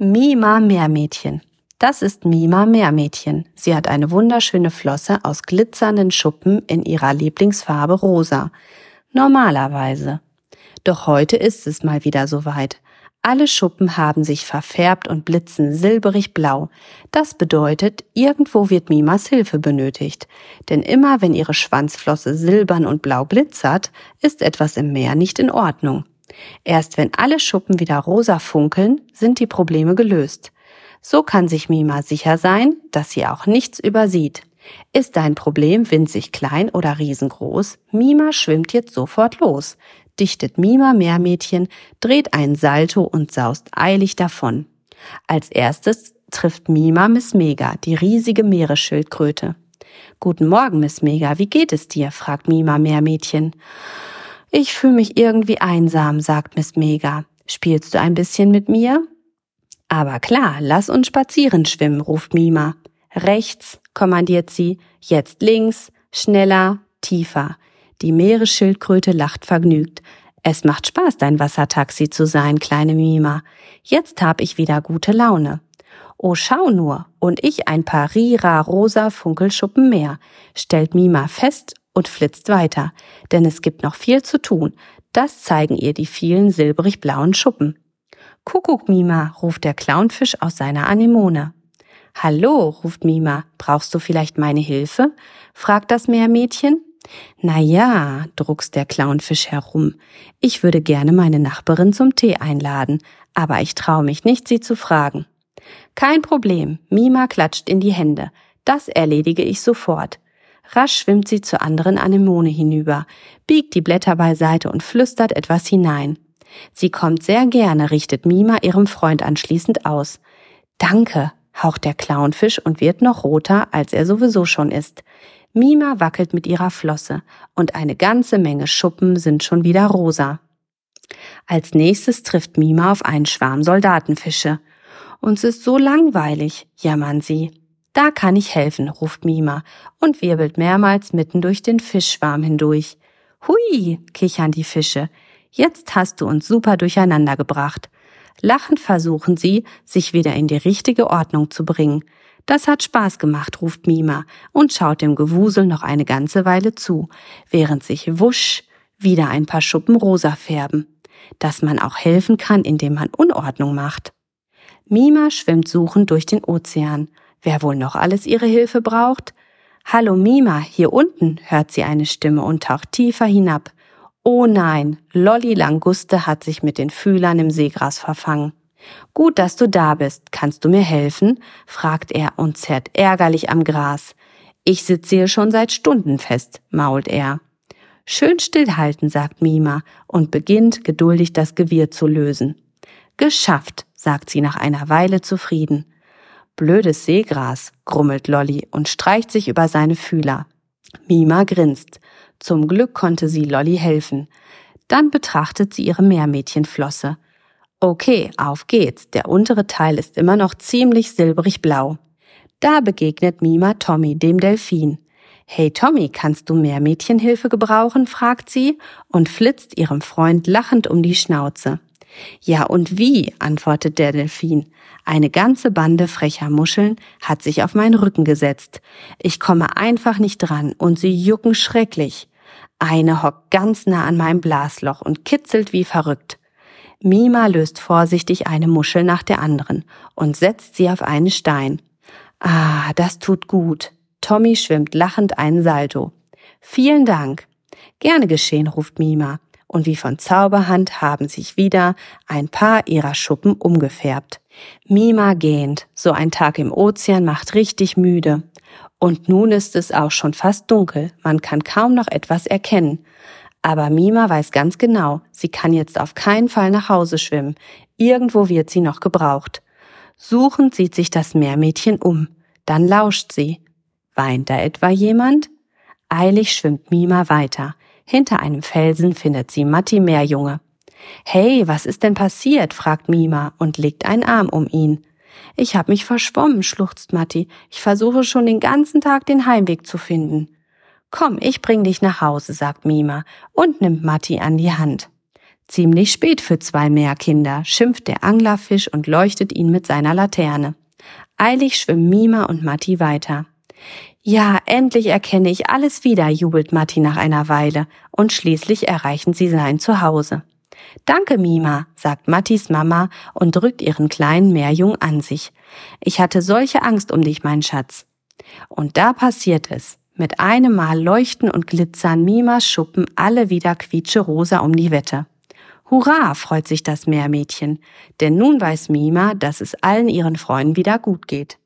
Mima Meermädchen. Das ist Mima Meermädchen. Sie hat eine wunderschöne Flosse aus glitzernden Schuppen in ihrer Lieblingsfarbe rosa. Normalerweise. Doch heute ist es mal wieder soweit. Alle Schuppen haben sich verfärbt und blitzen silberig blau. Das bedeutet, irgendwo wird Mimas Hilfe benötigt. Denn immer wenn ihre Schwanzflosse silbern und blau glitzert, ist etwas im Meer nicht in Ordnung. Erst wenn alle Schuppen wieder rosa funkeln, sind die Probleme gelöst. So kann sich Mima sicher sein, dass sie auch nichts übersieht. Ist dein Problem winzig klein oder riesengroß, Mima schwimmt jetzt sofort los, dichtet Mima Meermädchen, dreht einen Salto und saust eilig davon. Als erstes trifft Mima Miss Mega, die riesige Meeresschildkröte. Guten Morgen, Miss Mega, wie geht es dir? fragt Mima Meermädchen. Ich fühle mich irgendwie einsam, sagt Miss Mega. Spielst du ein bisschen mit mir? Aber klar, lass uns spazieren schwimmen, ruft Mima. Rechts, kommandiert sie, jetzt links, schneller, tiefer. Die Meeresschildkröte lacht vergnügt. Es macht Spaß, dein Wassertaxi zu sein, kleine Mima. Jetzt hab ich wieder gute Laune. Oh, schau nur, und ich ein paar Rira rosa Funkelschuppen mehr, stellt Mima fest und flitzt weiter, denn es gibt noch viel zu tun. Das zeigen ihr die vielen silbrig blauen Schuppen. Kuckuck, Mima, ruft der Clownfisch aus seiner Anemone. Hallo, ruft Mima, brauchst du vielleicht meine Hilfe? fragt das Meermädchen. Na ja, druckst der Clownfisch herum. Ich würde gerne meine Nachbarin zum Tee einladen, aber ich traue mich nicht, sie zu fragen. Kein Problem, Mima klatscht in die Hände. Das erledige ich sofort. Rasch schwimmt sie zur anderen Anemone hinüber, biegt die Blätter beiseite und flüstert etwas hinein. Sie kommt sehr gerne, richtet Mima ihrem Freund anschließend aus. Danke, haucht der Clownfisch und wird noch roter, als er sowieso schon ist. Mima wackelt mit ihrer Flosse und eine ganze Menge Schuppen sind schon wieder rosa. Als nächstes trifft Mima auf einen Schwarm Soldatenfische. Uns ist so langweilig, jammern sie. Da kann ich helfen, ruft Mima und wirbelt mehrmals mitten durch den Fischschwarm hindurch. Hui, kichern die Fische. Jetzt hast du uns super durcheinander gebracht. Lachend versuchen sie, sich wieder in die richtige Ordnung zu bringen. Das hat Spaß gemacht, ruft Mima und schaut dem Gewusel noch eine ganze Weile zu, während sich wusch wieder ein paar Schuppen rosa färben. Dass man auch helfen kann, indem man Unordnung macht. Mima schwimmt suchend durch den Ozean. Wer wohl noch alles ihre Hilfe braucht? Hallo Mima, hier unten, hört sie eine Stimme und taucht tiefer hinab. Oh nein, Lolli Languste hat sich mit den Fühlern im Seegras verfangen. Gut, dass du da bist. Kannst du mir helfen? fragt er und zerrt ärgerlich am Gras. Ich sitze hier schon seit Stunden fest, mault er. Schön stillhalten, sagt Mima und beginnt geduldig das Gewirr zu lösen. Geschafft, sagt sie nach einer Weile zufrieden. Blödes Seegras, grummelt Lolli und streicht sich über seine Fühler. Mima grinst. Zum Glück konnte sie Lolli helfen. Dann betrachtet sie ihre Meermädchenflosse. Okay, auf geht's. Der untere Teil ist immer noch ziemlich silbrig blau. Da begegnet Mima Tommy, dem Delfin. Hey Tommy, kannst du Meermädchenhilfe gebrauchen? fragt sie und flitzt ihrem Freund lachend um die Schnauze. Ja und wie? antwortet der Delfin. Eine ganze Bande frecher Muscheln hat sich auf meinen Rücken gesetzt. Ich komme einfach nicht dran und sie jucken schrecklich. Eine hockt ganz nah an meinem Blasloch und kitzelt wie verrückt. Mima löst vorsichtig eine Muschel nach der anderen und setzt sie auf einen Stein. Ah, das tut gut. Tommy schwimmt lachend einen Salto. Vielen Dank. Gerne geschehen, ruft Mima und wie von Zauberhand haben sich wieder ein paar ihrer Schuppen umgefärbt. Mima gähnt, so ein Tag im Ozean macht richtig müde. Und nun ist es auch schon fast dunkel, man kann kaum noch etwas erkennen. Aber Mima weiß ganz genau, sie kann jetzt auf keinen Fall nach Hause schwimmen. Irgendwo wird sie noch gebraucht. Suchend sieht sich das Meermädchen um. Dann lauscht sie. Weint da etwa jemand? Eilig schwimmt Mima weiter. Hinter einem Felsen findet sie Matti Meerjunge. Hey, was ist denn passiert? fragt Mima und legt einen Arm um ihn. Ich hab mich verschwommen, schluchzt Matti. Ich versuche schon den ganzen Tag den Heimweg zu finden. Komm, ich bring dich nach Hause, sagt Mima und nimmt Matti an die Hand. Ziemlich spät für zwei Meerkinder, schimpft der Anglerfisch und leuchtet ihn mit seiner Laterne. Eilig schwimmen Mima und Matti weiter. Ja, endlich erkenne ich alles wieder, jubelt Matti nach einer Weile, und schließlich erreichen sie sein Zuhause. Danke, Mima, sagt Mattis Mama und drückt ihren kleinen Meerjung an sich. Ich hatte solche Angst um dich, mein Schatz. Und da passiert es. Mit einem Mal leuchten und glitzern Mimas Schuppen alle wieder quietsche-rosa um die Wette. Hurra, freut sich das Meermädchen, denn nun weiß Mima, dass es allen ihren Freunden wieder gut geht.